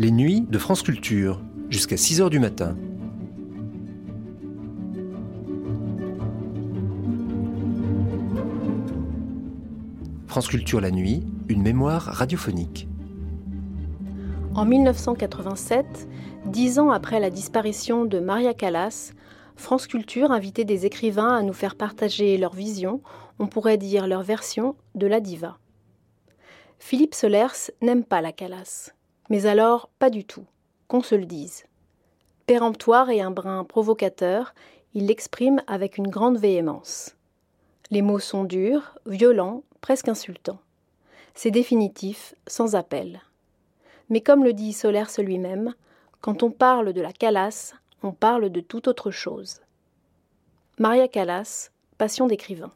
Les nuits de France Culture, jusqu'à 6h du matin. France Culture la nuit, une mémoire radiophonique. En 1987, dix ans après la disparition de Maria Callas, France Culture invitait des écrivains à nous faire partager leur vision, on pourrait dire leur version, de la diva. Philippe Solers n'aime pas la Callas. Mais alors, pas du tout, qu'on se le dise. Péremptoire et un brin provocateur, il l'exprime avec une grande véhémence. Les mots sont durs, violents, presque insultants. C'est définitif, sans appel. Mais comme le dit Solers lui-même, quand on parle de la Calas, on parle de toute autre chose. Maria Callas, Passion d'écrivain.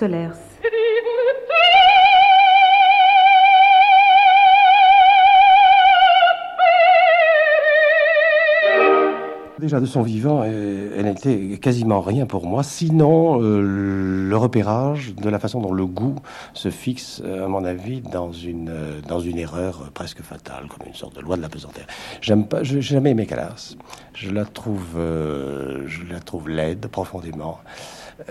Solers. Déjà de son vivant, elle n'était quasiment rien pour moi, sinon euh, le repérage de la façon dont le goût se fixe, à mon avis, dans une, euh, dans une erreur presque fatale, comme une sorte de loi de la pesanteur. J'aime pas, j'ai jamais aimé Calas. Je la trouve, euh, je la trouve laide profondément.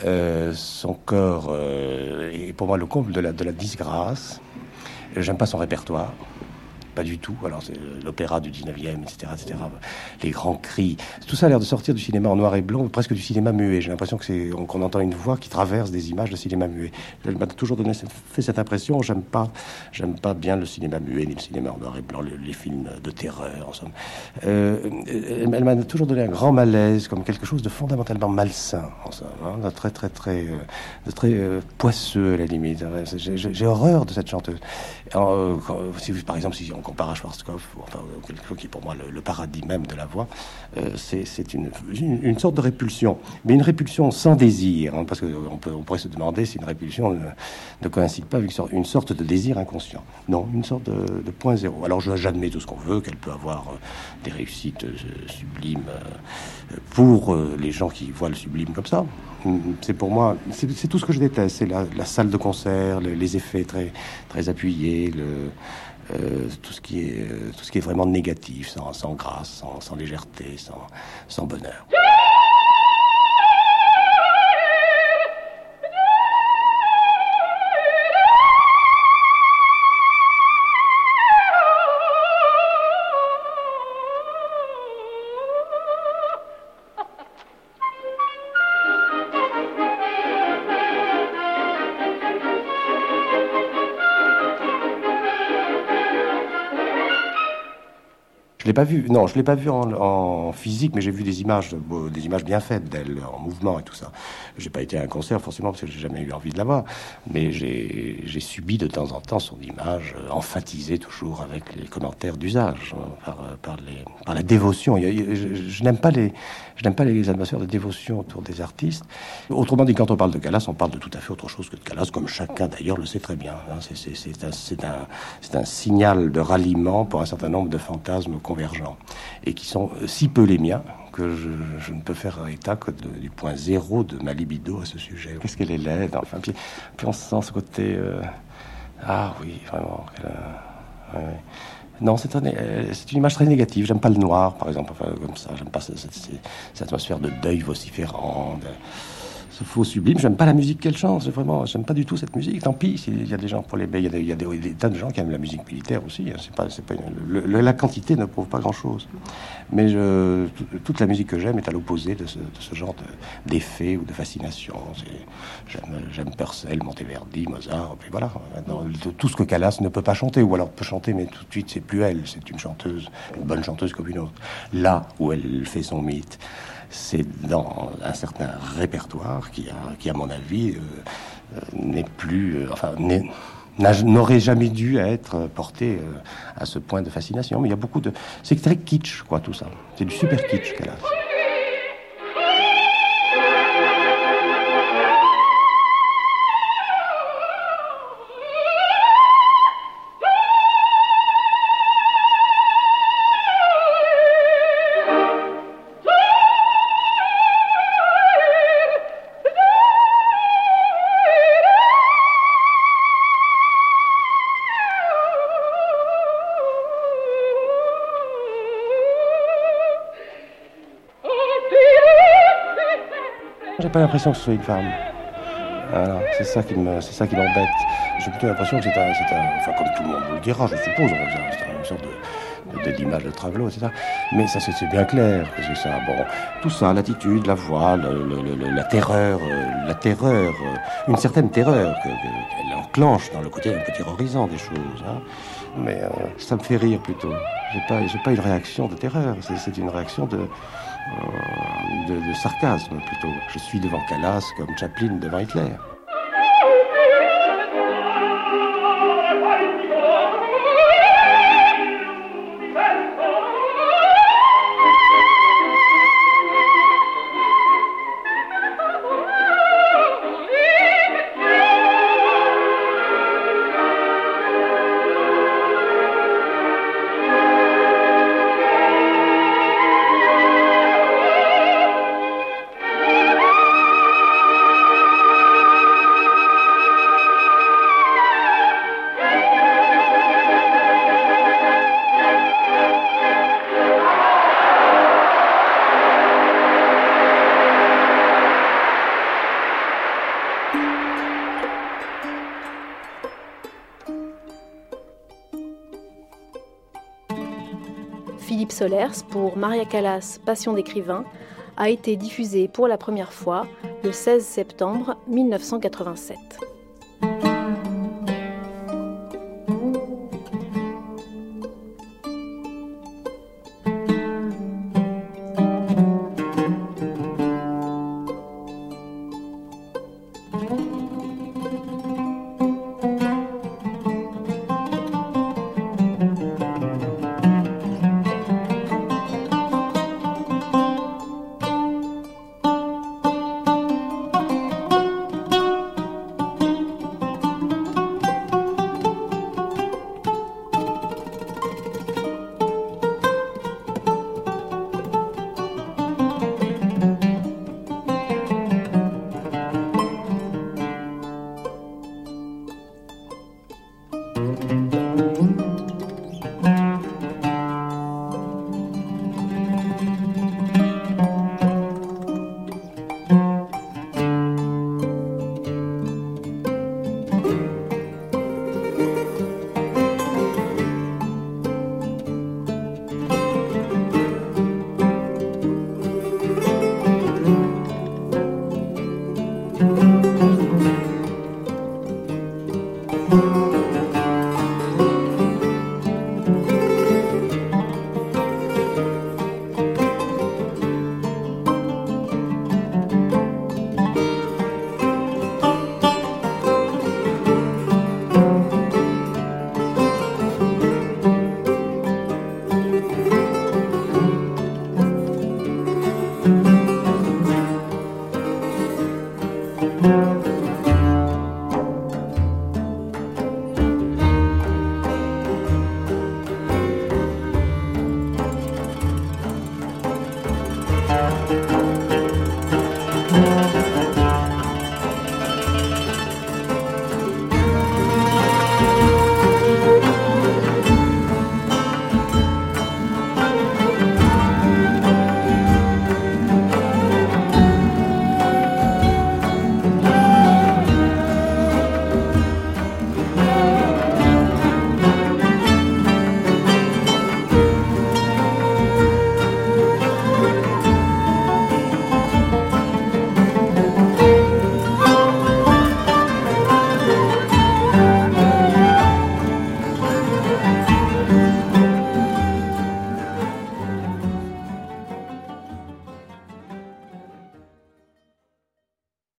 Euh, son corps euh, est pour moi le comble de la, de la disgrâce. J'aime pas son répertoire pas du tout. Alors, c'est l'opéra du 19e, etc., etc. Les grands cris. Tout ça a l'air de sortir du cinéma en noir et blanc, presque du cinéma muet. J'ai l'impression que c'est, qu'on entend une voix qui traverse des images de cinéma muet. Elle m'a toujours donné, fait cette impression. J'aime pas, j'aime pas bien le cinéma muet, ni le cinéma en noir et blanc, les, films de terreur, en somme. Euh, elle, m'a toujours donné un grand malaise, comme quelque chose de fondamentalement malsain, en somme. Hein, de très, très, très, euh, de très euh, poisseux, à la limite. J'ai horreur de cette chanteuse. Par exemple, si on compare à Schwarzkopf, enfin, quelque chose qui est pour moi le, paradis même de la voix, euh, c'est une, sorte de répulsion, mais une répulsion sans désir, hein, parce qu'on peut, on pourrait se demander si une répulsion ne, coïncide pas avec une sorte de désir inconscient. Non, une sorte de, point zéro. Alors j'admets tout ce qu'on veut, qu'elle peut avoir euh, des réussites euh, sublimes pour les gens qui voient le sublime comme ça. C'est pour moi, c'est tout ce que je déteste, c'est la, salle de concert, les, effets très, très appuyés, le, euh, tout, ce qui est, euh, tout ce qui est vraiment négatif, sans, sans grâce, sans, sans légèreté, sans, sans bonheur. L'ai pas vu. Non, je l'ai pas vu en, physique, mais j'ai vu des images, des images bien faites d'elle en mouvement et tout ça. J'ai pas été à un concert forcément parce que j'ai jamais eu envie de la voir, mais j'ai subi de temps en temps son image euh, emphatisée toujours avec les commentaires d'usage par, euh, par, la dévotion. Je, n'aime pas les, je atmosphères de dévotion autour des artistes. Autrement dit, quand on parle de Calas, on parle de tout à fait autre chose que de Calas, comme chacun d'ailleurs le sait très bien. Hein. C'est un, signal de ralliement pour un certain nombre de fantasmes et qui sont euh, si peu les miens que je, ne peux faire état que du point zéro de ma libido à ce sujet. Qu'est-ce qu'elle est laide, enfin, puis, puis, on sent ce côté... Euh, ah oui, vraiment. Euh, non, c'est une image très négative. J'aime pas le noir, par exemple, comme ça. J'aime pas cette, cette, atmosphère de deuil vociférant. De, faux sublime. J'aime pas la musique qu'elle chante. Vraiment, j'aime pas du tout cette musique. Tant pis, il y a des gens pour les il y a, des, il y a des, tas de gens qui aiment la musique militaire aussi. Hein. C'est pas, pas la quantité ne prouve pas grand chose. Mais je, toute la musique que j'aime est à l'opposé de ce, genre d'effet ou de fascination. J'aime, j'aime Purcell, Monteverdi, Mozart. Et voilà. tout ce que Callas ne peut pas chanter, ou alors peut chanter, mais tout de suite c'est plus elle. C'est une chanteuse, une bonne chanteuse comme une autre. Là où elle fait son mythe c'est dans un certain répertoire qui, qui à mon avis, euh, euh, n'est plus, euh, enfin, n'aurait jamais dû être porté à ce point de fascination. Mais il y a beaucoup de, c'est très kitsch, quoi, tout ça. C'est du super kitsch qu'elle a. J'ai pas l'impression que ce soit une femme. Voilà, c'est ça qui me, c'est ça qui m'embête. J'ai plutôt l'impression que c'est un, c'est un, enfin comme tout le monde vous le dira, je suppose, c'est une sorte de, de, d'image de travelo, etc. Mais ça c'est, bien clair que c'est ça. Bon, tout ça, l'attitude, la voix, le, le, le, la terreur, euh, la terreur, euh, une certaine terreur que, qu'elle enclenche dans le côté un peu terrorisant des choses. Hein. Mais euh, ça me fait rire plutôt. J'ai pas, j'ai pas une réaction de terreur. C'est une réaction de de, de, sarcasme plutôt. Je suis devant Calas comme Chaplin devant Hitler. Solers pour Maria Callas Passion d'écrivain a été diffusé pour la première fois le 16 septembre 1987. Música